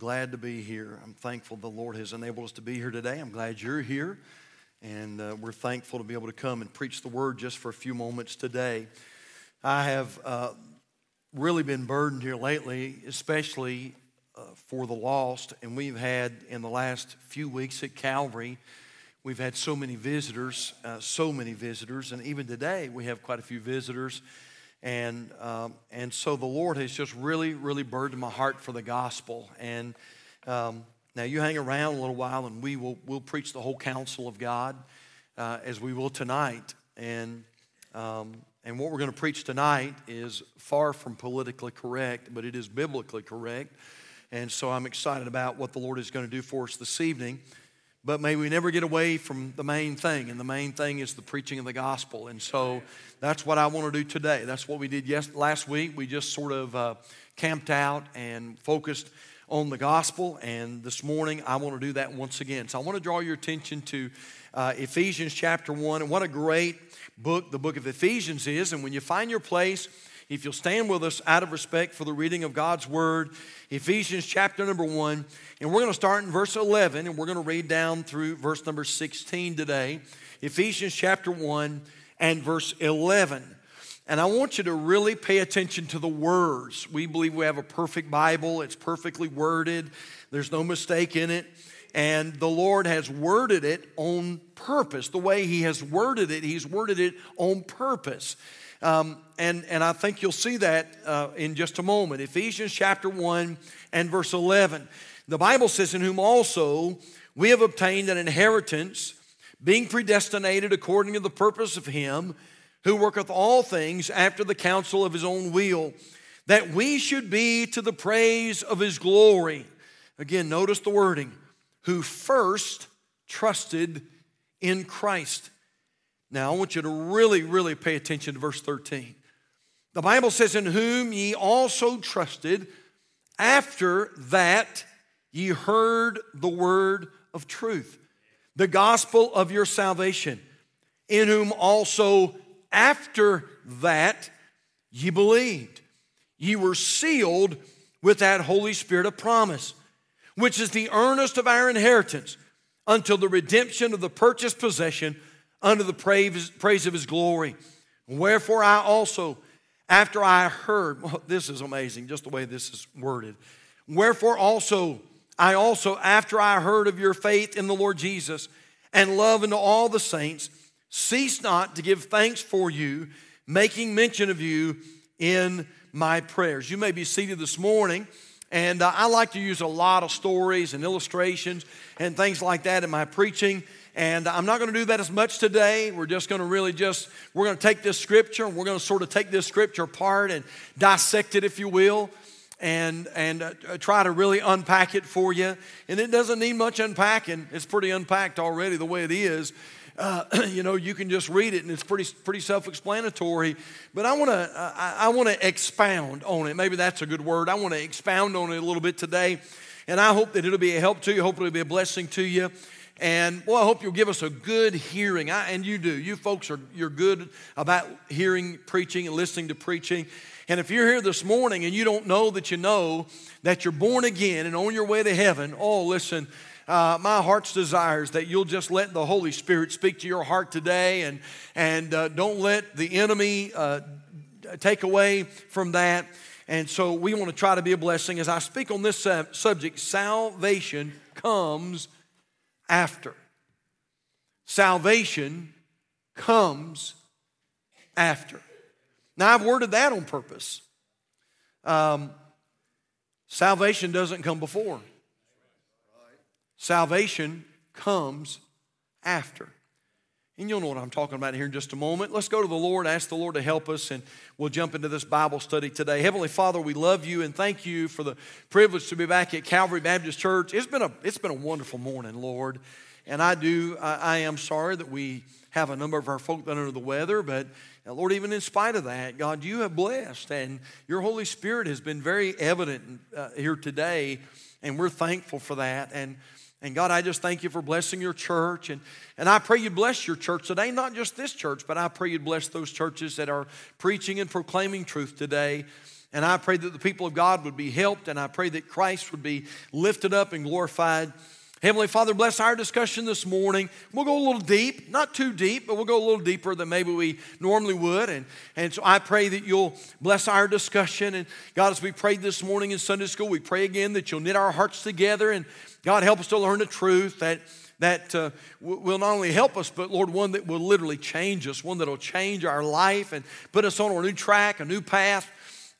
glad to be here. I'm thankful the Lord has enabled us to be here today. I'm glad you're here. And uh, we're thankful to be able to come and preach the word just for a few moments today. I have uh, really been burdened here lately, especially uh, for the lost. And we've had in the last few weeks at Calvary, we've had so many visitors, uh, so many visitors. And even today, we have quite a few visitors. And, um, and so the Lord has just really, really burdened my heart for the gospel. And um, now you hang around a little while and we will we'll preach the whole counsel of God uh, as we will tonight. And, um, and what we're going to preach tonight is far from politically correct, but it is biblically correct. And so I'm excited about what the Lord is going to do for us this evening. But may we never get away from the main thing, and the main thing is the preaching of the gospel. And so that's what I want to do today. That's what we did yes, last week. We just sort of uh, camped out and focused on the gospel. And this morning, I want to do that once again. So I want to draw your attention to uh, Ephesians chapter 1. And what a great book the book of Ephesians is. And when you find your place, if you'll stand with us out of respect for the reading of God's word, Ephesians chapter number 1. And we're going to start in verse 11 and we're going to read down through verse number 16 today. Ephesians chapter 1 and verse 11. And I want you to really pay attention to the words. We believe we have a perfect Bible, it's perfectly worded, there's no mistake in it. And the Lord has worded it on purpose. The way He has worded it, He's worded it on purpose. Um, and, and I think you'll see that uh, in just a moment. Ephesians chapter 1 and verse 11. The Bible says, In whom also we have obtained an inheritance, being predestinated according to the purpose of Him who worketh all things after the counsel of His own will, that we should be to the praise of His glory. Again, notice the wording who first trusted in Christ. Now, I want you to really, really pay attention to verse 13. The Bible says, In whom ye also trusted, after that ye heard the word of truth, the gospel of your salvation, in whom also after that ye believed. Ye were sealed with that Holy Spirit of promise, which is the earnest of our inheritance until the redemption of the purchased possession unto the praise, praise of his glory. Wherefore I also, after I heard, well, this is amazing, just the way this is worded. Wherefore also, I also, after I heard of your faith in the Lord Jesus and love unto all the saints, cease not to give thanks for you, making mention of you in my prayers. You may be seated this morning. And uh, I like to use a lot of stories and illustrations and things like that in my preaching. And I'm not going to do that as much today. We're just going to really just, we're going to take this scripture and we're going to sort of take this scripture apart and dissect it, if you will, and, and uh, try to really unpack it for you. And it doesn't need much unpacking, it's pretty unpacked already the way it is. Uh, you know, you can just read it and it's pretty, pretty self-explanatory. But I want to, I, I want to expound on it. Maybe that's a good word. I want to expound on it a little bit today, and I hope that it'll be a help to you. Hope it'll be a blessing to you. And well, I hope you'll give us a good hearing. I, and you do. You folks are you're good about hearing preaching and listening to preaching. And if you're here this morning and you don't know that you know that you're born again and on your way to heaven, oh, listen, uh, my heart's desires that you'll just let the Holy Spirit speak to your heart today and, and uh, don't let the enemy uh, take away from that. And so we want to try to be a blessing. As I speak on this subject, salvation comes after. Salvation comes after. Now, I've worded that on purpose. Um, salvation doesn't come before, salvation comes after. And you'll know what I'm talking about here in just a moment. Let's go to the Lord, ask the Lord to help us, and we'll jump into this Bible study today. Heavenly Father, we love you and thank you for the privilege to be back at Calvary Baptist Church. It's been a, it's been a wonderful morning, Lord. And I do, I, I am sorry that we have a number of our folk that are under the weather, but uh, Lord, even in spite of that, God, you have blessed, and your Holy Spirit has been very evident uh, here today, and we're thankful for that. And and God, I just thank you for blessing your church. And, and I pray you bless your church today, not just this church, but I pray you bless those churches that are preaching and proclaiming truth today. And I pray that the people of God would be helped, and I pray that Christ would be lifted up and glorified. Heavenly Father, bless our discussion this morning. We'll go a little deep, not too deep, but we'll go a little deeper than maybe we normally would. And, and so I pray that you'll bless our discussion. And God, as we prayed this morning in Sunday school, we pray again that you'll knit our hearts together. And God, help us to learn the truth that, that uh, will not only help us, but Lord, one that will literally change us, one that will change our life and put us on a new track, a new path.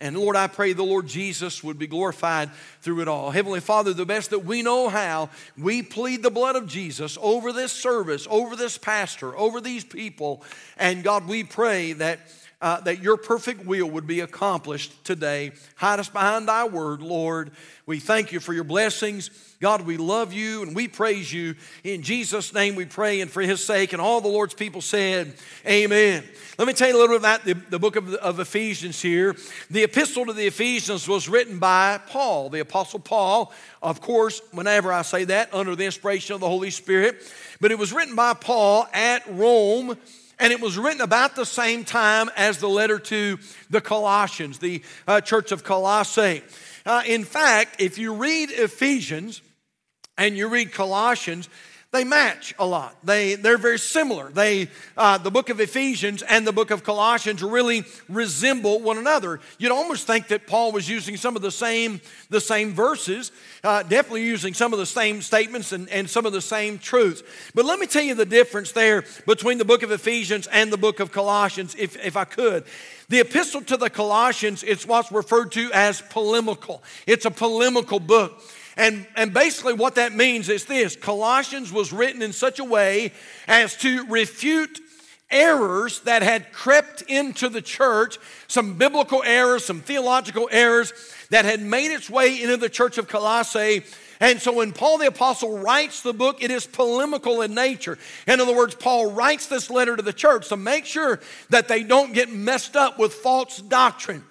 And Lord, I pray the Lord Jesus would be glorified through it all. Heavenly Father, the best that we know how, we plead the blood of Jesus over this service, over this pastor, over these people. And God, we pray that. Uh, that your perfect will would be accomplished today. Hide us behind thy word, Lord. We thank you for your blessings. God, we love you and we praise you. In Jesus' name we pray and for his sake. And all the Lord's people said, Amen. Let me tell you a little bit about the, the book of, of Ephesians here. The epistle to the Ephesians was written by Paul, the Apostle Paul. Of course, whenever I say that, under the inspiration of the Holy Spirit. But it was written by Paul at Rome and it was written about the same time as the letter to the Colossians, the uh, church of Colossae. Uh, in fact, if you read Ephesians, and you read Colossians, they match a lot. They, they're very similar. They, uh, the book of Ephesians and the book of Colossians really resemble one another. You'd almost think that Paul was using some of the same, the same verses, uh, definitely using some of the same statements and, and some of the same truths. But let me tell you the difference there between the book of Ephesians and the book of Colossians, if, if I could. The epistle to the Colossians, it's what's referred to as polemical. It's a polemical book. And, and basically, what that means is this Colossians was written in such a way as to refute errors that had crept into the church, some biblical errors, some theological errors that had made its way into the church of Colossae. And so when Paul the Apostle writes the book, it is polemical in nature. In other words, Paul writes this letter to the church to make sure that they don't get messed up with false doctrine.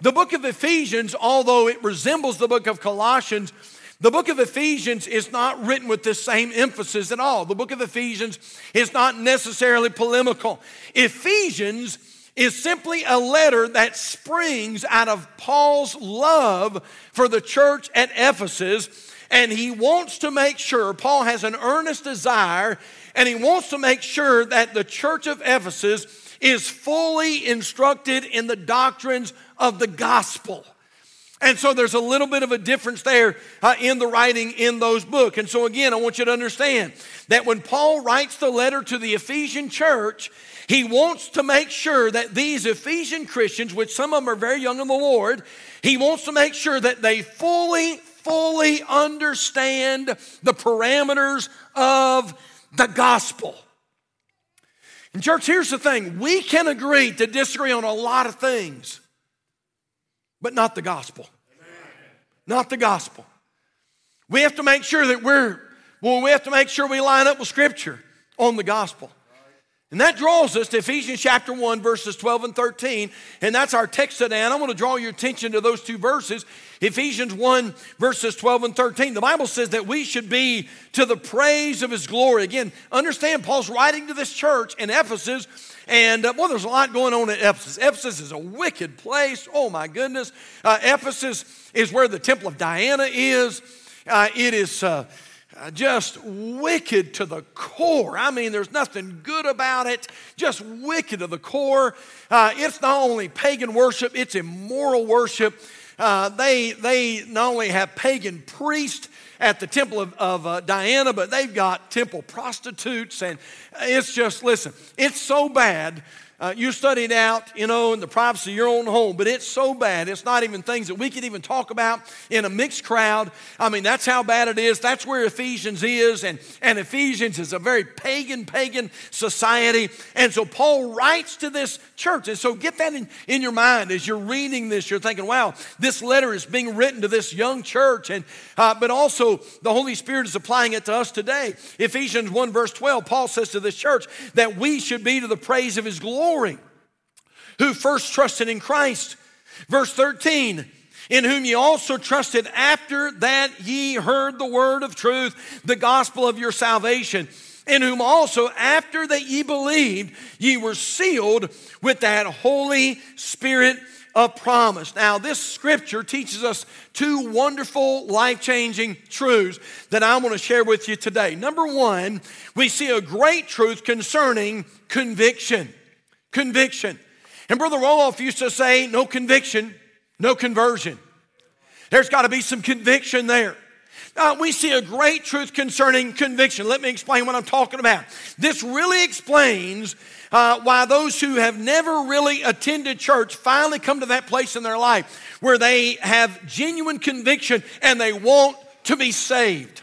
The book of Ephesians, although it resembles the book of Colossians, the book of Ephesians is not written with the same emphasis at all. The book of Ephesians is not necessarily polemical. Ephesians is simply a letter that springs out of Paul's love for the church at Ephesus. And he wants to make sure, Paul has an earnest desire, and he wants to make sure that the church of Ephesus is fully instructed in the doctrines of the gospel. And so there's a little bit of a difference there uh, in the writing in those books. And so again, I want you to understand that when Paul writes the letter to the Ephesian church, he wants to make sure that these Ephesian Christians, which some of them are very young in the Lord, he wants to make sure that they fully, fully understand the parameters of the gospel. And, church, here's the thing we can agree to disagree on a lot of things but not the gospel. Not the gospel. We have to make sure that we're, well, we have to make sure we line up with Scripture on the gospel. And that draws us to Ephesians chapter 1, verses 12 and 13. And that's our text today. And I want to draw your attention to those two verses. Ephesians 1, verses 12 and 13. The Bible says that we should be to the praise of his glory. Again, understand Paul's writing to this church in Ephesus. And uh, well, there's a lot going on at Ephesus. Ephesus is a wicked place. Oh my goodness. Uh, Ephesus is where the temple of Diana is. Uh, it is uh, just wicked to the core. I mean, there's nothing good about it, just wicked to the core. Uh, it's not only pagan worship, it's immoral worship. Uh, they, they not only have pagan priests at the temple of, of uh, Diana, but they've got temple prostitutes. And it's just, listen, it's so bad uh, you study it out, you know, in the privacy of your own home, but it's so bad. It's not even things that we could even talk about in a mixed crowd. I mean, that's how bad it is. That's where Ephesians is. And, and Ephesians is a very pagan, pagan society. And so Paul writes to this church. And so get that in, in your mind as you're reading this. You're thinking, wow, this letter is being written to this young church. And, uh, but also, the Holy Spirit is applying it to us today. Ephesians 1, verse 12, Paul says to this church that we should be to the praise of his glory who first trusted in Christ. Verse 13, in whom ye also trusted after that ye heard the word of truth, the gospel of your salvation, in whom also after that ye believed, ye were sealed with that Holy Spirit of promise. Now, this scripture teaches us two wonderful, life changing truths that I want to share with you today. Number one, we see a great truth concerning conviction. Conviction. And Brother Roloff used to say, no conviction, no conversion. There's got to be some conviction there. Uh, we see a great truth concerning conviction. Let me explain what I'm talking about. This really explains uh, why those who have never really attended church finally come to that place in their life where they have genuine conviction and they want to be saved.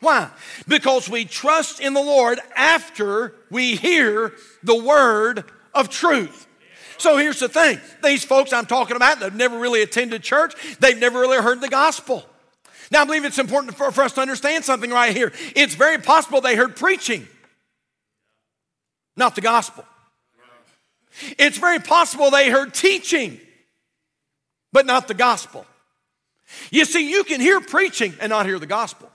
Why? Because we trust in the Lord after we hear the word of truth. So here's the thing these folks I'm talking about, they've never really attended church, they've never really heard the gospel. Now, I believe it's important for, for us to understand something right here. It's very possible they heard preaching, not the gospel. It's very possible they heard teaching, but not the gospel. You see, you can hear preaching and not hear the gospel.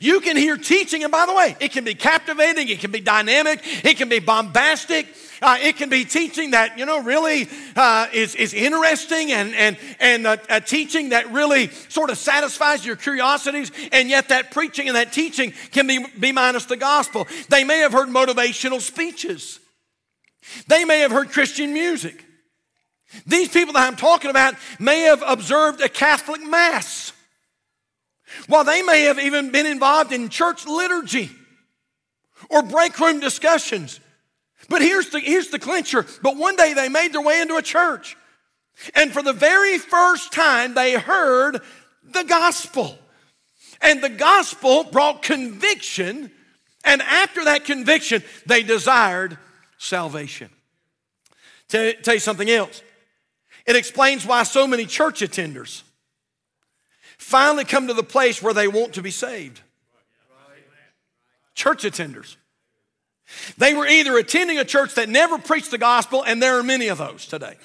You can hear teaching, and by the way, it can be captivating, it can be dynamic, it can be bombastic, uh, it can be teaching that, you know, really uh, is, is interesting and, and, and a, a, teaching that really sort of satisfies your curiosities, and yet that preaching and that teaching can be, be minus the gospel. They may have heard motivational speeches, they may have heard Christian music. These people that I'm talking about may have observed a Catholic Mass. While they may have even been involved in church liturgy or break room discussions. But here's the, here's the clincher. But one day they made their way into a church. And for the very first time, they heard the gospel. And the gospel brought conviction. And after that conviction, they desired salvation. Tell, tell you something else. It explains why so many church attenders finally come to the place where they want to be saved. Church attenders. They were either attending a church that never preached the gospel, and there are many of those today.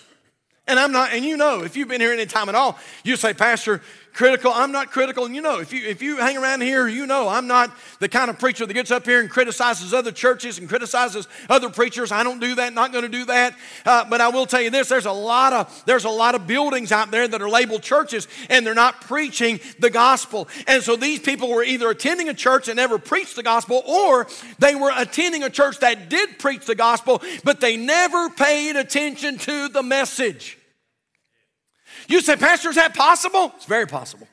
And I'm not, and you know, if you've been here any time at all, you say, Pastor, critical. I'm not critical. And you know, if you, if you hang around here, you know I'm not the kind of preacher that gets up here and criticizes other churches and criticizes other preachers. I don't do that, not going to do that. Uh, but I will tell you this there's a, lot of, there's a lot of buildings out there that are labeled churches and they're not preaching the gospel. And so these people were either attending a church that never preached the gospel or they were attending a church that did preach the gospel, but they never paid attention to the message. You say, Pastor, is that possible? It's very possible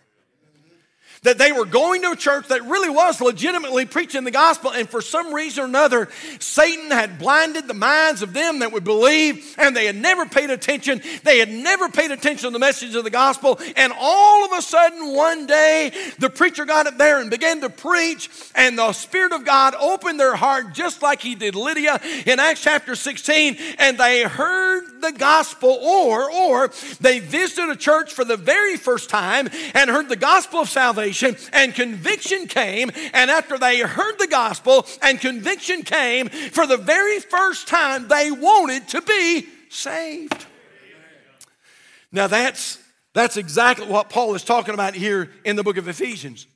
that they were going to a church that really was legitimately preaching the gospel, and for some reason or another, Satan had blinded the minds of them that would believe, and they had never paid attention. They had never paid attention to the message of the gospel, and all of a sudden, one day, the preacher got up there and began to preach, and the Spirit of God opened their heart just like He did Lydia in Acts chapter 16, and they heard the gospel, or or they visited a church for the very first time and heard the gospel of salvation salvation, and conviction came. And after they heard the gospel and conviction came, for the very first time, they wanted to be saved. Now, that's, that's exactly what Paul is talking about here in the book of Ephesians.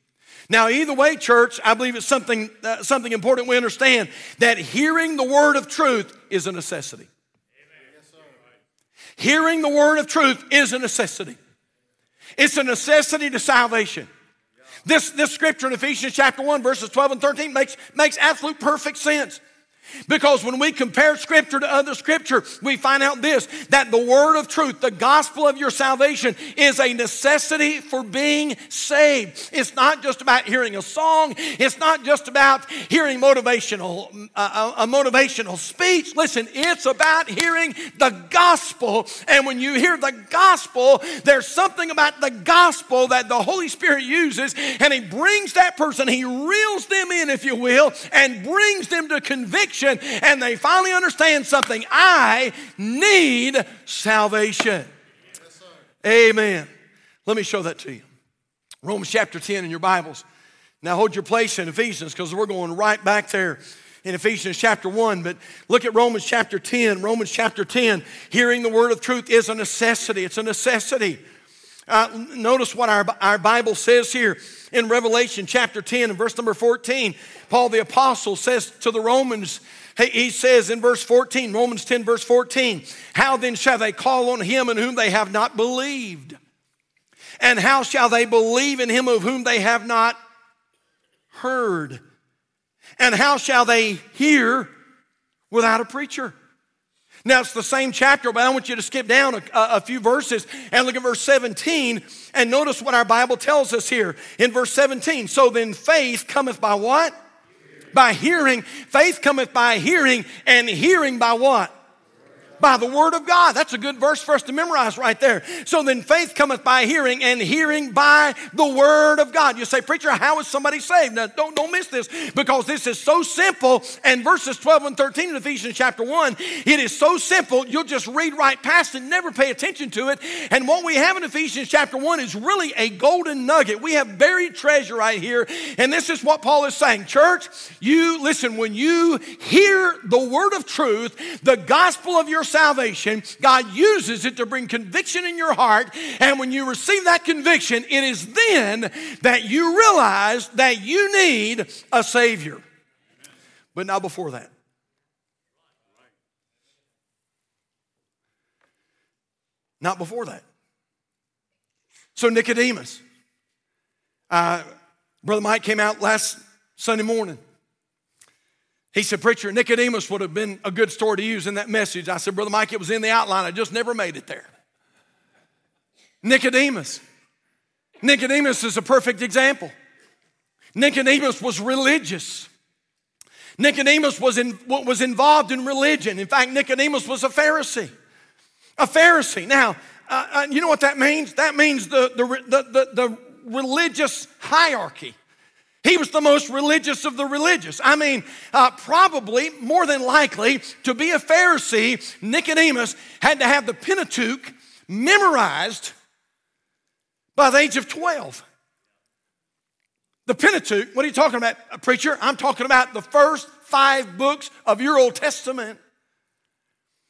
Now, either way, church, I believe it's something, uh, something important we understand that hearing the word of truth is a necessity. Hearing the word of truth is a necessity. It's a necessity to salvation. This, this scripture in Ephesians chapter 1, verses 12 and 13 makes, makes absolute perfect sense. Because when we compare scripture to other scripture, we find out this that the word of truth, the gospel of your salvation, is a necessity for being saved. It's not just about hearing a song, it's not just about hearing motivational, uh, a motivational speech. Listen, it's about hearing the gospel. And when you hear the gospel, there's something about the gospel that the Holy Spirit uses, and He brings that person, He reels them in, if you will, and brings them to conviction conviction and they finally understand something. I need salvation. Yes, Amen. Let me show that to you. Romans chapter 10 in your Bibles. Now hold your place in Ephesians because we're going right back there in Ephesians chapter 1. But look at Romans chapter 10. Romans chapter 10. Hearing the word of truth is a necessity. It's a necessity. Uh, notice what our, our Bible says here in Revelation chapter 10 and verse number 14. Paul the Apostle says to the Romans, He says in verse 14, Romans 10, verse 14, How then shall they call on him in whom they have not believed? And how shall they believe in him of whom they have not heard? And how shall they hear without a preacher? Now it's the same chapter, but I want you to skip down a, a, few verses and look at verse 17 and notice what our Bible tells us here in verse 17. So then faith cometh by what? By hearing. Faith cometh by hearing, and hearing by what? By the word of God. That's a good verse for us to memorize right there. So then faith cometh by hearing, and hearing by the word of God. You say, Preacher, how is somebody saved? Now, don't, don't miss this because this is so simple. And verses 12 and 13 in Ephesians chapter 1, it is so simple, you'll just read right past it, never pay attention to it. And what we have in Ephesians chapter 1 is really a golden nugget. We have buried treasure right here. And this is what Paul is saying. Church, you listen, when you hear the word of truth, the gospel of your salvation, God uses it to bring conviction in your heart. And when you receive that conviction, it is then that you realize that you need a Savior. But not before that. Not before that. So, Nicodemus, uh, Brother Mike came out last Sunday morning. He said, Preacher, Nicodemus would have been a good story to use in that message. I said, Brother Mike, it was in the outline. I just never made it there. Nicodemus. Nicodemus is a perfect example. Nicodemus was religious. Nicodemus was, in, was involved in religion. In fact, Nicodemus was a Pharisee. A Pharisee. Now, uh, uh, you know what that means? That means the, the, the, the, the religious hierarchy. He was the most religious of the religious. I mean, uh, probably, more than likely, to be a Pharisee, Nicodemus had to have the Pentateuch memorized by the age of 12. The Pentateuch, what are you talking about, preacher? I'm talking about the first five books of your Old Testament.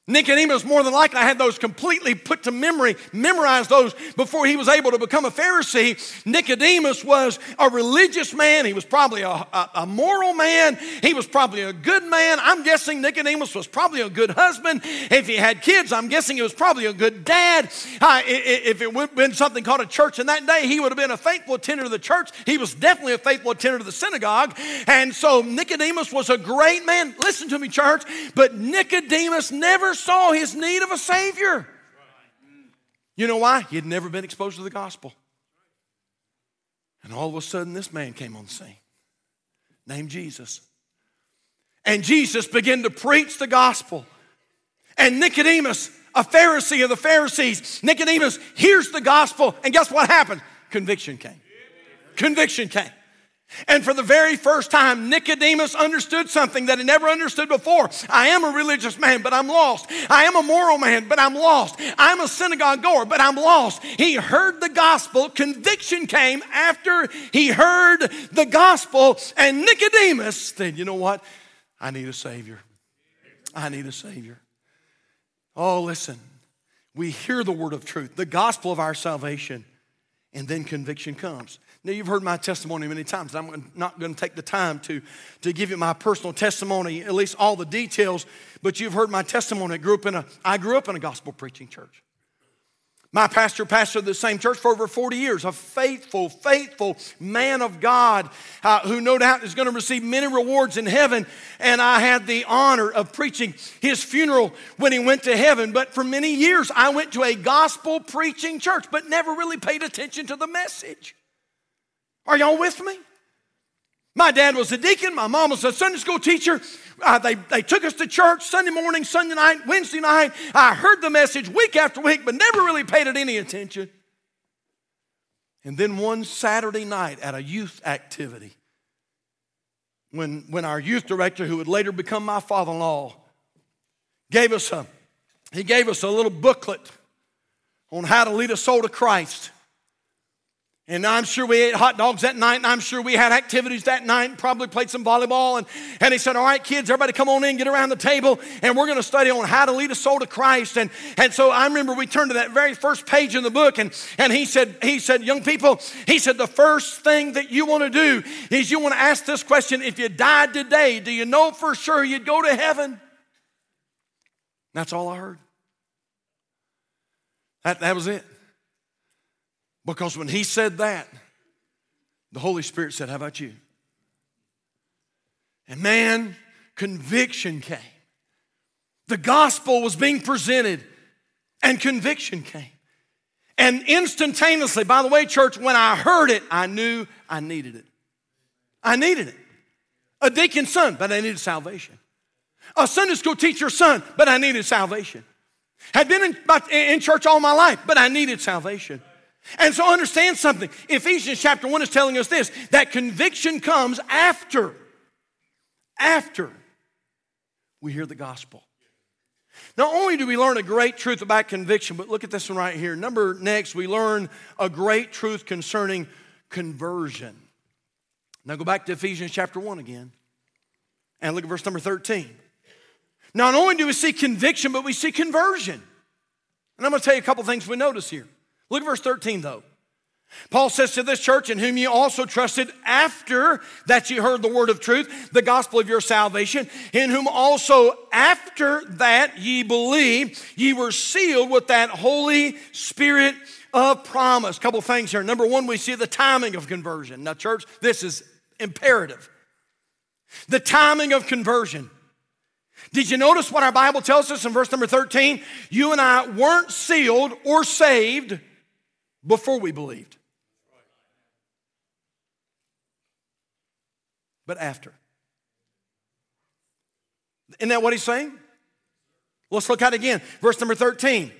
Nicodemus, more than likely, had those completely put to memory, memorized those before he was able to become a Pharisee. Nicodemus was a religious man. He was probably a, a, a, moral man. He was probably a good man. I'm guessing Nicodemus was probably a good husband. If he had kids, I'm guessing he was probably a good dad. Uh, if it would have been something called a church in that day, he would have been a faithful attender of the church. He was definitely a faithful attender of the synagogue. And so Nicodemus was a great man. Listen to me, church. But Nicodemus never saw his need of a Savior. You know why? He had never been exposed to the gospel. And all of a sudden, this man came on the scene named Jesus. And Jesus began to preach the gospel. And Nicodemus, a Pharisee of the Pharisees, Nicodemus hears the gospel. And guess what happened? Conviction came. Conviction came. And for the very first time, Nicodemus understood something that he never understood before. I am a religious man, but I'm lost. I am a moral man, but I'm lost. I'm a synagogue goer, but I'm lost. He heard the gospel. Conviction came after he heard the gospel. And Nicodemus said, You know what? I need a Savior. I need a Savior. Oh, listen. We hear the word of truth, the gospel of our salvation, and then conviction comes. Now, you've heard my testimony many times. I'm not going to take the time to, to give you my personal testimony, at least all the details, but you've heard my testimony. I grew up in a, I grew up in a gospel preaching church. My pastor pastored the same church for over 40 years, a faithful, faithful man of God uh, who no doubt is going to receive many rewards in heaven. And I had the honor of preaching his funeral when he went to heaven. But for many years, I went to a gospel preaching church, but never really paid attention to the message. Are y'all with me? My dad was a deacon. My mom was a Sunday school teacher. Uh, they, they took us to church Sunday morning, Sunday night, Wednesday night. I heard the message week after week, but never really paid it any attention. And then one Saturday night at a youth activity, when, when our youth director, who would later become my father in law, gave us a, he gave us a little booklet on how to lead a soul to Christ. And I'm sure we ate hot dogs that night, and I'm sure we had activities that night, and probably played some volleyball. And, and he said, All right, kids, everybody come on in, get around the table, and we're going to study on how to lead a soul to Christ. And, and so I remember we turned to that very first page in the book, and, and he said, he said, Young people, he said, the first thing that you want to do is you want to ask this question if you died today, do you know for sure you'd go to heaven? That's all I heard. That, that was it. Because when he said that, the Holy Spirit said, How about you? And man, conviction came. The gospel was being presented, and conviction came. And instantaneously, by the way, church, when I heard it, I knew I needed it. I needed it. A deacon's son, but I needed salvation. A Sunday school teacher's son, but I needed salvation. Had been in, in church all my life, but I needed salvation. And so understand something. Ephesians chapter 1 is telling us this that conviction comes after, after we hear the gospel. Not only do we learn a great truth about conviction, but look at this one right here. Number next, we learn a great truth concerning conversion. Now go back to Ephesians chapter 1 again and look at verse number 13. Not only do we see conviction, but we see conversion. And I'm going to tell you a couple things we notice here. Look at verse 13 though. Paul says to this church, in whom you also trusted after that you heard the word of truth, the gospel of your salvation, in whom also after that ye believe, ye were sealed with that Holy Spirit of promise. Couple things here. Number one, we see the timing of conversion. Now, church, this is imperative. The timing of conversion. Did you notice what our Bible tells us in verse number 13? You and I weren't sealed or saved before we believed, but after. Isn't that what he's saying? Let's look at it again. Verse number 13.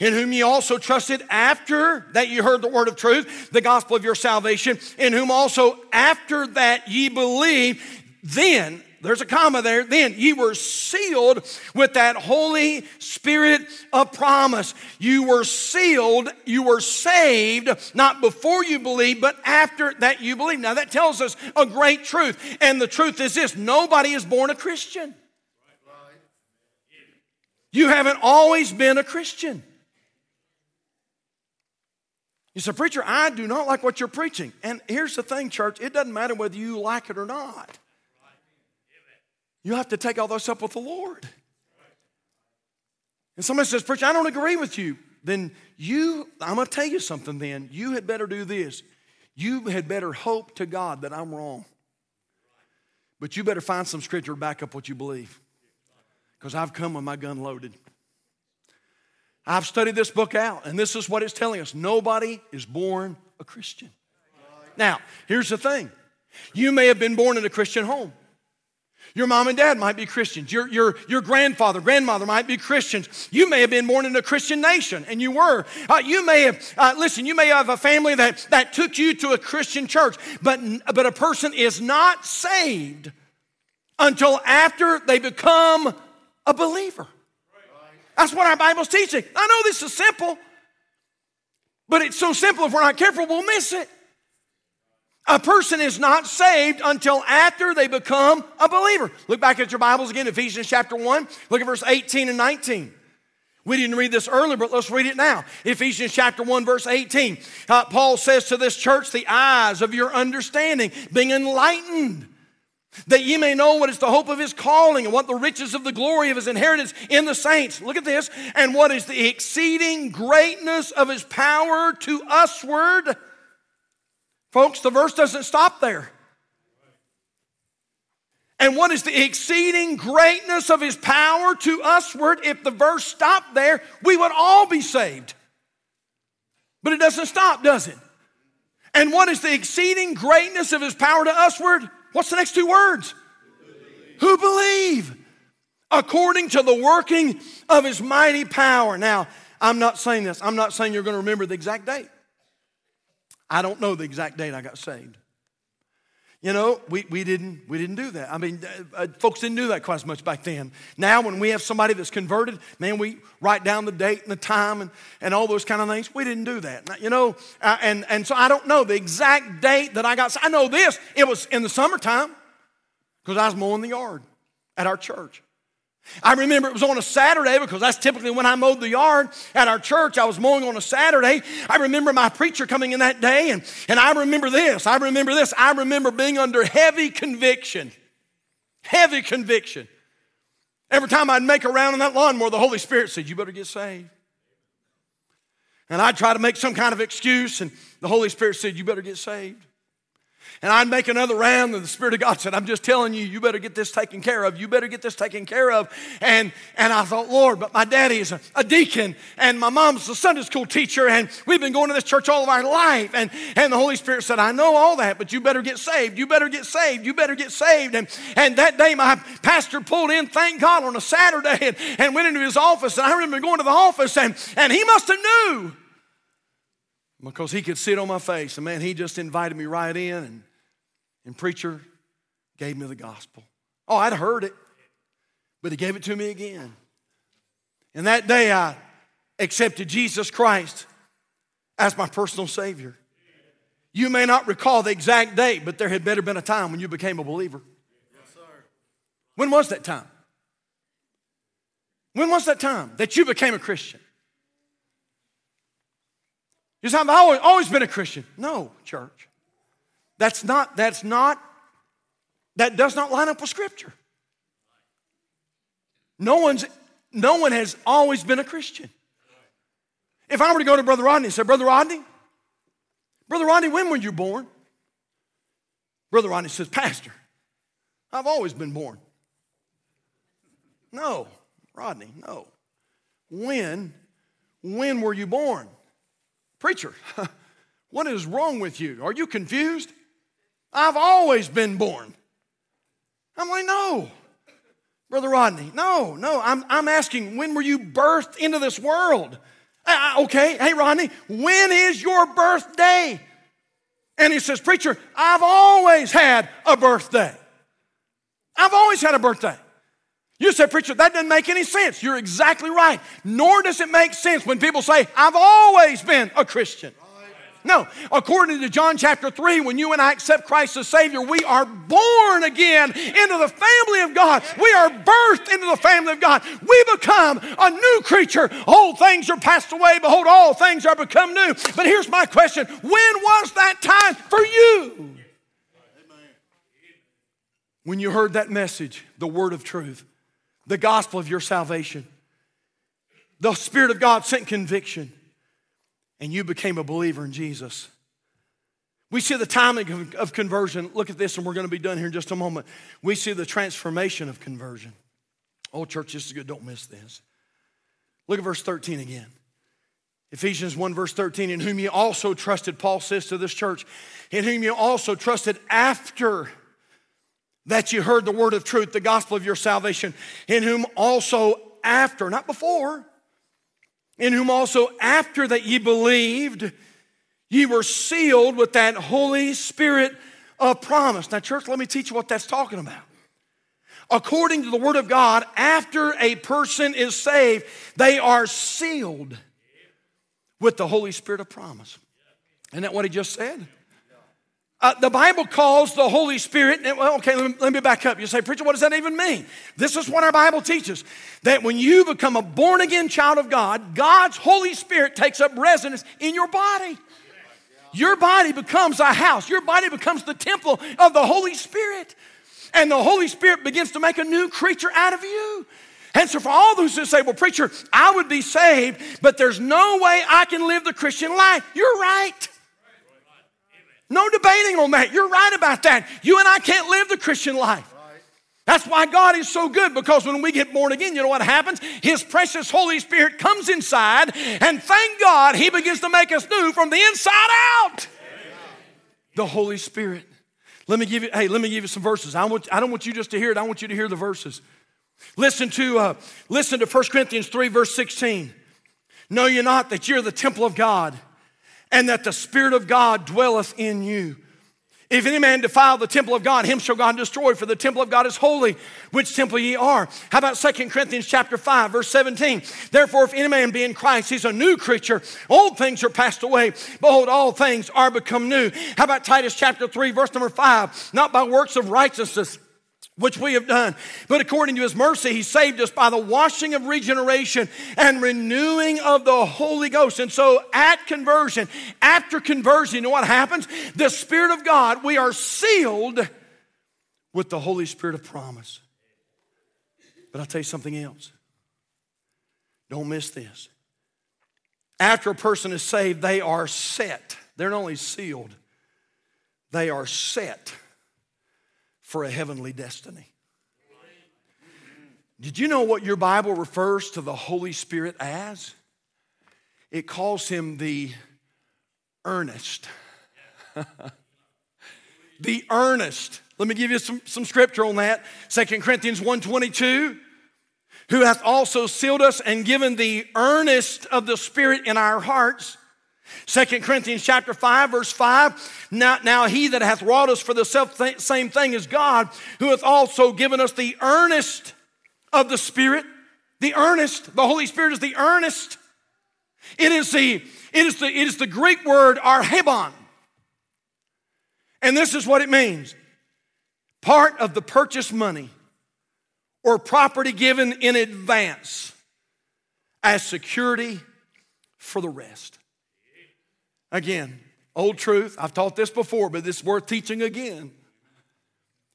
In whom ye also trusted after that ye heard the word of truth, the gospel of your salvation, in whom also after that ye believe, then there's a comma there. Then ye were sealed with that Holy Spirit of promise. You were sealed, you were saved, not before you believed, but after that you believe. Now that tells us a great truth. And the truth is this nobody is born a Christian. You haven't always been a Christian. You say, Preacher, I do not like what you're preaching. And here's the thing, church it doesn't matter whether you like it or not. You have to take all those up with the Lord. And somebody says, Preacher, I don't agree with you. Then you, I'm going to tell you something then. You had better do this. You had better hope to God that I'm wrong. But you better find some scripture to back up what you believe. Because I've come with my gun loaded. I've studied this book out, and this is what it's telling us nobody is born a Christian. Now, here's the thing you may have been born in a Christian home. Your mom and dad might be Christians. Your, your, your grandfather, grandmother might be Christians. You may have been born in a Christian nation, and you were. Uh, you may have, uh, listen, you may have a family that, that took you to a Christian church, but, but a person is not saved until after they become a believer. That's what our Bible's teaching. I know this is simple, but it's so simple if we're not careful, we'll miss it. A person is not saved until after they become a believer. Look back at your Bibles again, Ephesians chapter 1. Look at verse 18 and 19. We didn't read this earlier, but let's read it now. Ephesians chapter 1, verse 18. Uh, Paul says to this church, The eyes of your understanding being enlightened, that ye may know what is the hope of his calling and what the riches of the glory of his inheritance in the saints. Look at this. And what is the exceeding greatness of his power to usward Folks, the verse doesn't stop there. And what is the exceeding greatness of his power to usward? If the verse stopped there, we would all be saved. But it doesn't stop, does it? And what is the exceeding greatness of his power to usward? What's the next two words? Who believe. Who believe. According to the working of his mighty power. Now, I'm not saying this. I'm not saying you're going to remember the exact date. I don't know the exact date I got saved. You know, we, we, didn't, we didn't do that. I mean, uh, uh, folks didn't do that quite as much back then. Now, when we have somebody that's converted, man, we write down the date and the time and, and all those kind of things. We didn't do that. You know, uh, and, and so I don't know the exact date that I got. I know this, it was in the summertime because I was mowing the yard at our church. I remember it was on a Saturday because that's typically when I mowed the yard at our church. I was mowing on a Saturday. I remember my preacher coming in that day, and, and I remember this. I remember this. I remember being under heavy conviction. Heavy conviction. Every time I'd make a round in that lawnmower, the Holy Spirit said, You better get saved. And I'd try to make some kind of excuse, and the Holy Spirit said, You better get saved. And I'd make another round, and the Spirit of God said, I'm just telling you, you better get this taken care of. You better get this taken care of. And, and I thought, Lord, but my daddy is a, a deacon, and my mom's a Sunday school teacher, and we've been going to this church all of our life. And, and the Holy Spirit said, I know all that, but you better get saved. You better get saved. You better get saved. And, and that day, my pastor pulled in, thank God, on a Saturday and, and went into his office. And I remember going to the office, and, and he must have knew because he could see it on my face. And man, he just invited me right in. And and preacher gave me the gospel. Oh, I'd heard it, but he gave it to me again. And that day I accepted Jesus Christ as my personal Savior. You may not recall the exact date, but there had better been a time when you became a believer. Yes, sir. When was that time? When was that time that you became a Christian? You say, I've always, always been a Christian. No, church. That's not, that's not, that does not line up with Scripture. No one's, no one has always been a Christian. If I were to go to Brother Rodney and say, Brother Rodney, Brother Rodney, when were you born? Brother Rodney says, Pastor, I've always been born. No, Rodney, no. When, when were you born? Preacher, what is wrong with you? Are you confused? I've always been born. I'm like, no. Brother Rodney, no, no. I'm, I'm asking, when were you birthed into this world? Okay, hey, Rodney, when is your birthday? And he says, Preacher, I've always had a birthday. I've always had a birthday. You say, Preacher, that doesn't make any sense. You're exactly right. Nor does it make sense when people say, I've always been a Christian. No, according to John chapter 3, when you and I accept Christ as Savior, we are born again into the family of God. We are birthed into the family of God. We become a new creature. Old things are passed away. Behold, all things are become new. But here's my question When was that time for you? When you heard that message, the word of truth, the gospel of your salvation, the Spirit of God sent conviction and you became a believer in Jesus. We see the timing of, conversion. Look at this, and we're going to be done here in just a moment. We see the transformation of conversion. Oh, church, this is good. Don't miss this. Look at verse 13 again. Ephesians 1, verse 13, in whom you also trusted, Paul says to this church, in whom you also trusted after that you heard the word of truth, the gospel of your salvation, in whom also after, not before, in whom also after that ye believed, ye were sealed with that Holy Spirit of promise. Now, church, let me teach you what that's talking about. According to the Word of God, after a person is saved, they are sealed with the Holy Spirit of promise. Isn't that what he just said? Uh, the Bible calls the Holy Spirit, well, okay, let me, let me, back up. You say, Preacher, what does that even mean? This is what our Bible teaches that when you become a born again child of God, God's Holy Spirit takes up residence in your body. Your body becomes a house, your body becomes the temple of the Holy Spirit. And the Holy Spirit begins to make a new creature out of you. And so, for all those who say, Well, preacher, I would be saved, but there's no way I can live the Christian life, you're right. No debating on that. You're right about that. You and I can't live the Christian life. That's why God is so good because when we get born again, you know what happens? His precious Holy Spirit comes inside, and thank God He begins to make us new from the inside out. The Holy Spirit. Let me give you, hey, let me give you some verses. I, want, I don't want you just to hear it, I want you to hear the verses. Listen to, uh, listen to 1 Corinthians 3, verse 16. Know you not that you're the temple of God and that the Spirit of God dwelleth in you. If any man defile the temple of God, him shall God destroy, for the temple of God is holy, which temple ye are. How about 2 Corinthians chapter 5, verse 17? Therefore, if any man be in Christ, he's a new creature. Old things are passed away. Behold, all things are become new. How about Titus chapter 3, verse number 5? Not by works of righteousness which we have done. But according to his mercy, he saved us by the washing of regeneration and renewing of the Holy Ghost. And so at conversion, after conversion, you know what happens? The Spirit of God, we are sealed with the Holy Spirit of promise. But I'll tell you something else. Don't miss this. After a person is saved, they are set. They're not only sealed, they are set for a heavenly destiny. Did you know what your Bible refers to the Holy Spirit as? It calls him the earnest. the earnest. Let me give you some, some scripture on that. Second Corinthians 1.22 who hath also sealed us and given the earnest of the Spirit in our hearts Second Corinthians chapter 5, verse 5. Now, now he that hath wrought us for the self same thing is God, who hath also given us the earnest of the Spirit. The earnest, the Holy Spirit is the earnest. It is the, it is the, it is the Greek word arrabon. And this is what it means part of the purchase money or property given in advance as security for the rest. Again, old truth. I've taught this before, but it's worth teaching again.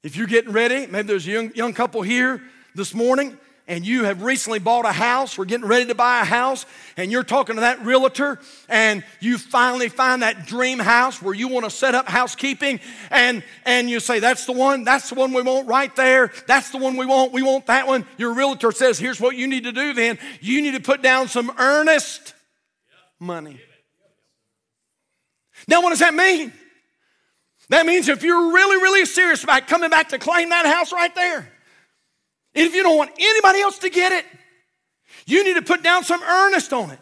If you're getting ready, maybe there's a young, young couple here this morning and you have recently bought a house or getting ready to buy a house and you're talking to that realtor and you finally find that dream house where you want to set up housekeeping and and you say that's the one that's the one we want right there that's the one we want we want that one your realtor says here's what you need to do then you need to put down some earnest money now, what does that mean? That means if you're really, really serious about coming back to claim that house right there, if you don't want anybody else to get it, you need to put down some earnest on it.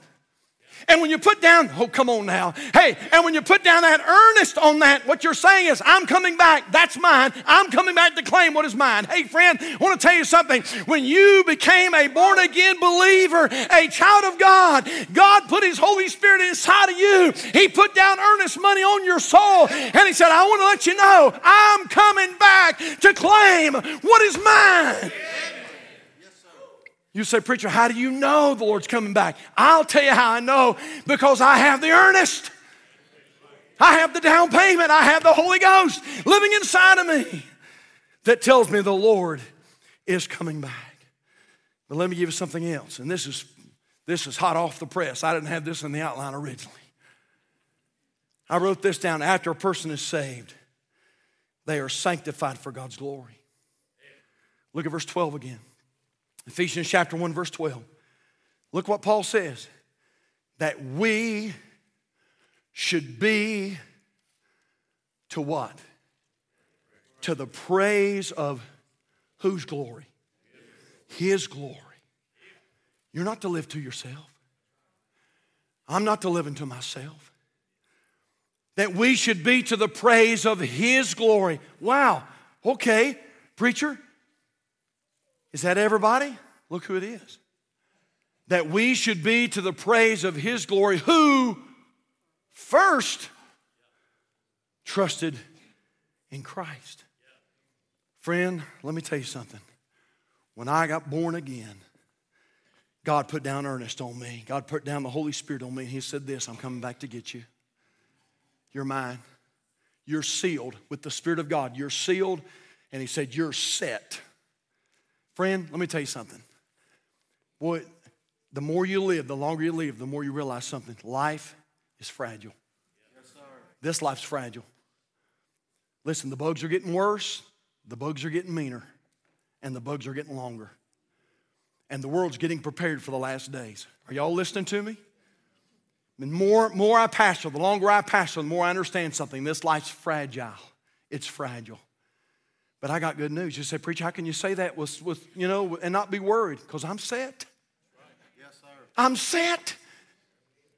And when you put down, oh, come on now. Hey, and when you put down that earnest on that, what you're saying is, I'm coming back. That's mine. I'm coming back to claim what is mine. Hey, friend, I want to tell you something. When you became a born again believer, a child of God, God put His Holy Spirit inside of you. He put down earnest money on your soul. And He said, I want to let you know, I'm coming back to claim what is mine. You say, Preacher, how do you know the Lord's coming back? I'll tell you how I know because I have the earnest. I have the down payment. I have the Holy Ghost living inside of me that tells me the Lord is coming back. But let me give you something else. And this is, this is hot off the press. I didn't have this in the outline originally. I wrote this down after a person is saved, they are sanctified for God's glory. Look at verse 12 again. Ephesians chapter 1, verse 12. Look what Paul says that we should be to what? To the praise of whose glory? His glory. You're not to live to yourself. I'm not to live unto myself. That we should be to the praise of His glory. Wow. Okay, preacher, is that everybody? Look who it is. That we should be to the praise of His glory, who first trusted in Christ. Friend, let me tell you something. When I got born again, God put down earnest on me. God put down the Holy Spirit on me. He said, This, I'm coming back to get you. You're mine. You're sealed with the Spirit of God. You're sealed. And He said, You're set. Friend, let me tell you something. Boy, the more you live, the longer you live, the more you realize something. Life is fragile. Yes, this life's fragile. Listen, the bugs are getting worse, the bugs are getting meaner, and the bugs are getting longer. And the world's getting prepared for the last days. Are y'all listening to me? The more, more I pastor, the longer I pastor, the more I understand something. This life's fragile. It's fragile. But I got good news. You say, Preacher, how can you say that with, with you know, and not be worried? Because I'm set. Yes, sir. I'm set.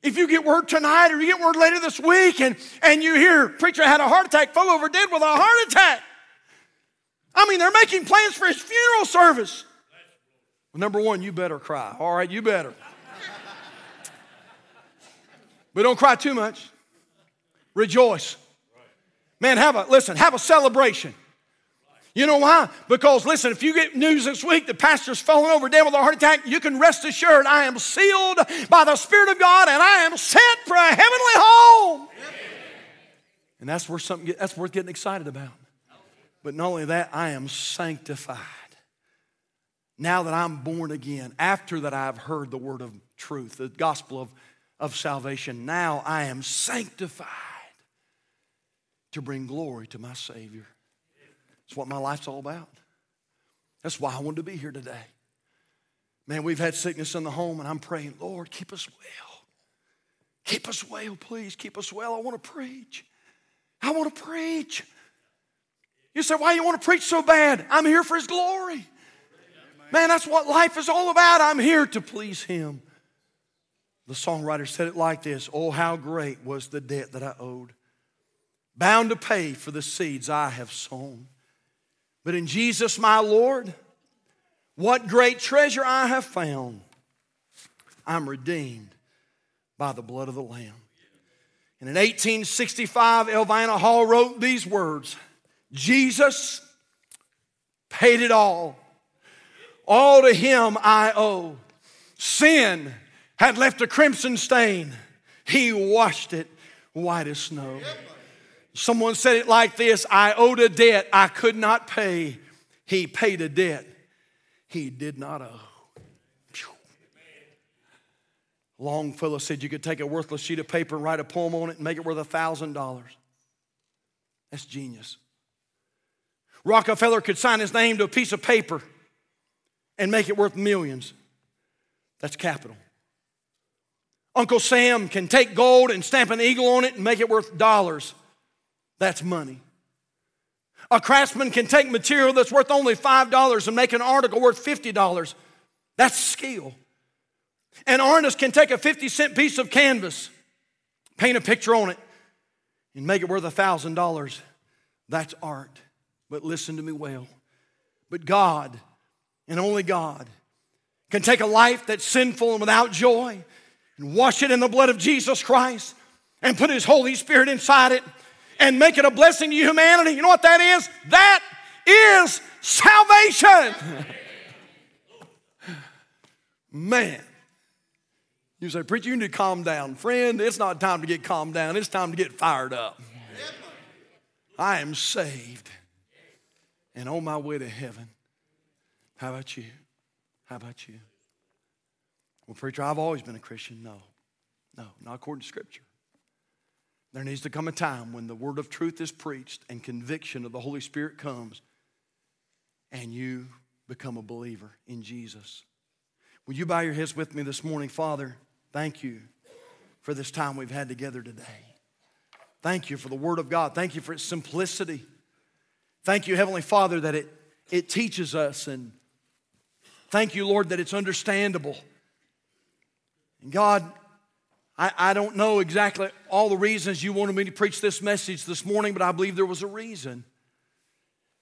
If you get word tonight or you get word later this week and, and you hear preacher had a heart attack, fell over dead with a heart attack. I mean, they're making plans for his funeral service. Well, number one, you better cry. All right, you better. but don't cry too much. Rejoice. Man, have a listen, have a celebration. You know why? Because listen, if you get news this week that pastor's falling over dead with a heart attack, you can rest assured I am sealed by the Spirit of God and I am set for a heavenly home. And that's worth something that's worth getting excited about. But not only that, I am sanctified. Now that I'm born again, after that I've heard the word of truth, the gospel of, of salvation, now I am sanctified to bring glory to my Savior. That's what my life's all about. That's why I wanted to be here today. Man, we've had sickness in the home, and I'm praying, Lord, keep us well. Keep us well, please. Keep us well. I want to preach. I want to preach. You say, why you want to preach so bad? I'm here for His glory. Man, that's what life is all about. I'm here to please Him. The songwriter said it like this Oh, how great was the debt that I owed, bound to pay for the seeds I have sown. But in Jesus, my Lord, what great treasure I have found. I'm redeemed by the blood of the Lamb. And in 1865, Elvina Hall wrote these words Jesus paid it all. All to him I owe. Sin had left a crimson stain. He washed it white as snow. Someone said it like this I owed a debt I could not pay. He paid a debt he did not owe. Longfellow said you could take a worthless sheet of paper and write a poem on it and make it worth a thousand dollars. That's genius. Rockefeller could sign his name to a piece of paper and make it worth millions. That's capital. Uncle Sam can take gold and stamp an eagle on it and make it worth dollars. That's money. A craftsman can take material that's worth only $5 and make an article worth $50. That's skill. An artist can take a 50 cent piece of canvas, paint a picture on it, and make it worth $1,000. That's art. But listen to me well. But God, and only God, can take a life that's sinful and without joy and wash it in the blood of Jesus Christ and put His Holy Spirit inside it and make it a blessing to humanity. You know what that is? That is salvation. Man. You say, Preacher, you need to calm down. Friend, it's not time to get calmed down, it's time to get fired up. I am saved and on my way to heaven. How about you? How about you? Well, preacher, I've always been a Christian. No, no, not according to Scripture. There needs to come a time when the word of truth is preached and conviction of the Holy Spirit comes and you become a believer in Jesus. Will you bow your heads with me this morning, Father? Thank you for this time we've had together today. Thank you for the Word of God. Thank you for its simplicity. Thank you, Heavenly Father, that it, it teaches us. And thank you, Lord, that it's understandable. And God, I, I don't know exactly all the reasons you wanted me to preach this message this morning, but I believe there was a reason.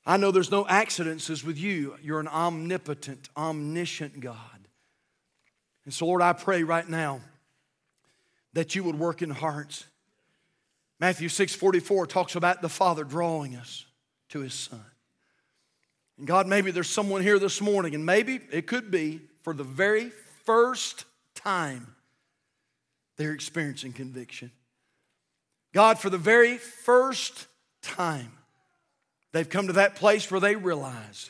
I know there's no accidents with you. You're an omnipotent, omniscient God. And so, Lord, I pray right now that you would work in hearts. Matthew 6 44 talks about the Father drawing us to his Son. And God, maybe there's someone here this morning, and maybe it could be for the very first time they're experiencing conviction. God, for the very first time, they've come to that place where they realize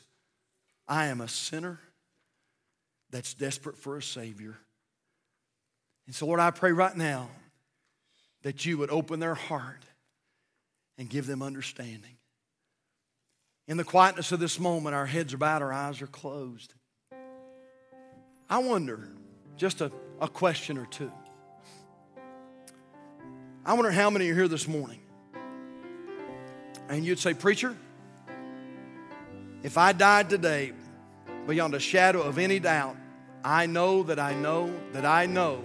I am a sinner that's desperate for a Savior. And so, Lord, I pray right now that you would open their heart and give them understanding. In the quietness of this moment, our heads are bowed, our eyes are closed. I wonder, just a, a question or two. I wonder how many are here this morning. And you'd say, Preacher, if I died today, beyond a shadow of any doubt, I know that I know that I know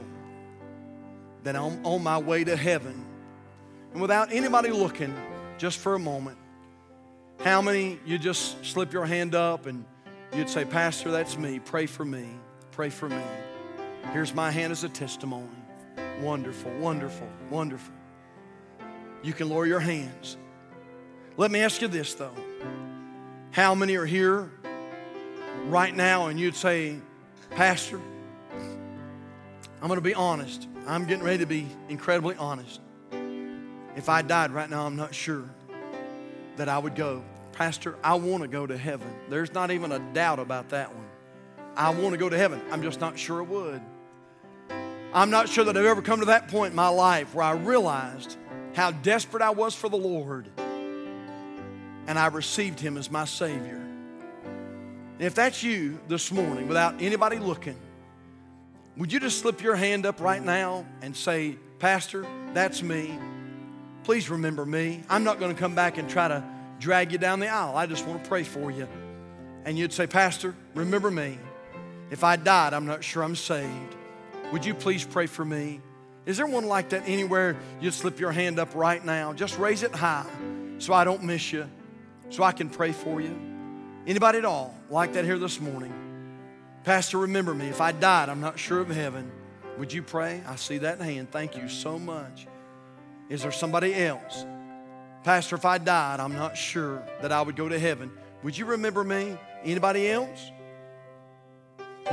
that I'm on my way to heaven. And without anybody looking, just for a moment, how many you just slip your hand up and you'd say, Pastor, that's me. Pray for me. Pray for me. Here's my hand as a testimony. Wonderful, wonderful, wonderful. You can lower your hands. Let me ask you this, though. How many are here right now and you'd say, Pastor, I'm going to be honest. I'm getting ready to be incredibly honest. If I died right now, I'm not sure that I would go. Pastor, I want to go to heaven. There's not even a doubt about that one. I want to go to heaven. I'm just not sure it would. I'm not sure that I've ever come to that point in my life where I realized how desperate I was for the Lord and I received Him as my Savior. if that's you this morning, without anybody looking, would you just slip your hand up right now and say, Pastor, that's me. Please remember me. I'm not going to come back and try to drag you down the aisle. I just want to pray for you. And you'd say, Pastor, remember me. If I died, I'm not sure I'm saved. Would you please pray for me? Is there one like that anywhere you'd slip your hand up right now? Just raise it high so I don't miss you, so I can pray for you. Anybody at all like that here this morning? Pastor, remember me. If I died, I'm not sure of heaven. Would you pray? I see that hand. Thank you so much. Is there somebody else? Pastor, if I died, I'm not sure that I would go to heaven. Would you remember me? Anybody else?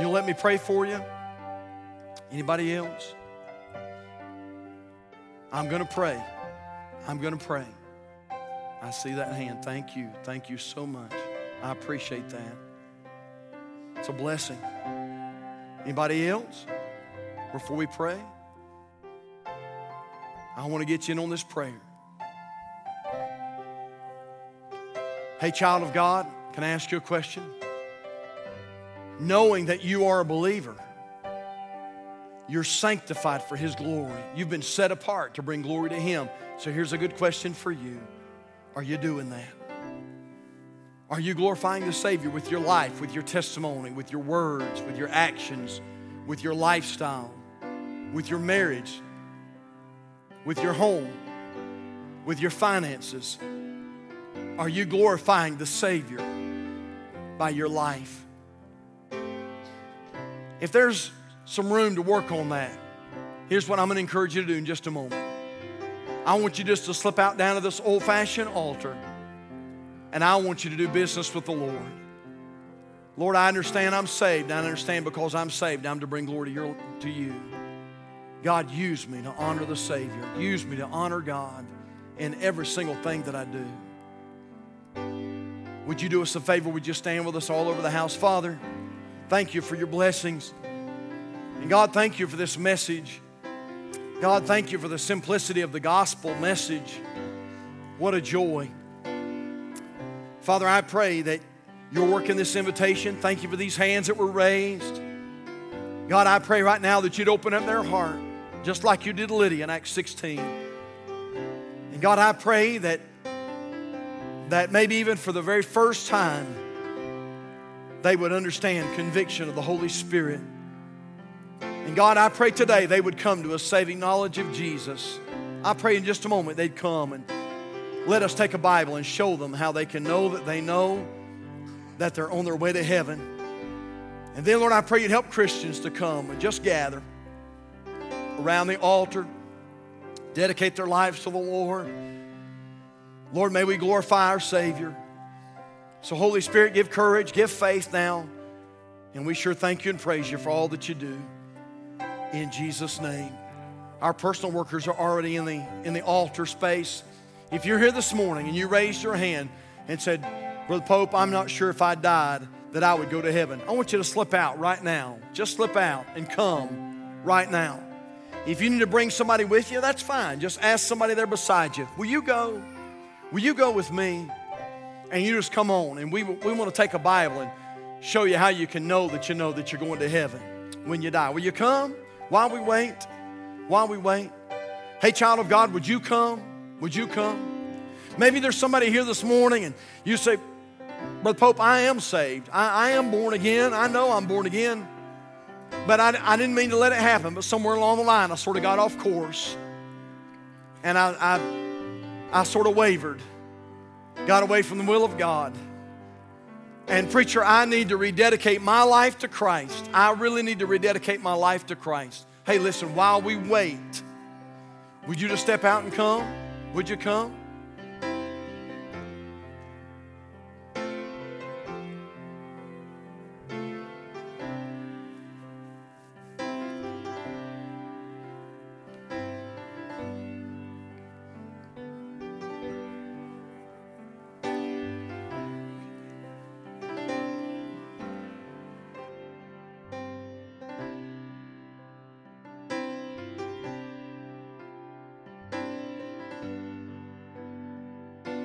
You'll let me pray for you? Anybody else? I'm going to pray. I'm going to pray. I see that hand. Thank you. Thank you so much. I appreciate that. It's a blessing. Anybody else? Before we pray, I want to get you in on this prayer. Hey, child of God, can I ask you a question? Knowing that you are a believer, you're sanctified for His glory. You've been set apart to bring glory to Him. So here's a good question for you Are you doing that? Are you glorifying the Savior with your life, with your testimony, with your words, with your actions, with your lifestyle, with your marriage, with your home, with your finances? Are you glorifying the Savior by your life? If there's some room to work on that. Here's what I'm going to encourage you to do in just a moment. I want you just to slip out down to this old fashioned altar, and I want you to do business with the Lord. Lord, I understand I'm saved. I understand because I'm saved, I'm to bring glory to, your, to you. God, use me to honor the Savior. Use me to honor God in every single thing that I do. Would you do us a favor? Would you stand with us all over the house? Father, thank you for your blessings. And God, thank you for this message. God, thank you for the simplicity of the gospel message. What a joy. Father, I pray that you're working this invitation. Thank you for these hands that were raised. God, I pray right now that you'd open up their heart, just like you did Lydia in Acts 16. And God, I pray that, that maybe even for the very first time, they would understand conviction of the Holy Spirit and God, I pray today they would come to a saving knowledge of Jesus. I pray in just a moment they'd come and let us take a Bible and show them how they can know that they know that they're on their way to heaven. And then, Lord, I pray you'd help Christians to come and just gather around the altar, dedicate their lives to the Lord. Lord, may we glorify our Savior. So, Holy Spirit, give courage, give faith now. And we sure thank you and praise you for all that you do in Jesus' name. Our personal workers are already in the, in the altar space. If you're here this morning and you raised your hand and said, Brother Pope, I'm not sure if I died that I would go to heaven, I want you to slip out right now. Just slip out and come right now. If you need to bring somebody with you, that's fine. Just ask somebody there beside you. Will you go? Will you go with me? And you just come on, and we, we want to take a Bible and show you how you can know that you know that you're going to heaven when you die. Will you come? While we wait, while we wait, hey, child of God, would you come? Would you come? Maybe there's somebody here this morning and you say, Brother Pope, I am saved. I, I am born again. I know I'm born again. But I, I didn't mean to let it happen, but somewhere along the line, I sort of got off course. And I, I, I sort of wavered, got away from the will of God. And, preacher, I need to rededicate my life to Christ. I really need to rededicate my life to Christ. Hey, listen, while we wait, would you just step out and come? Would you come?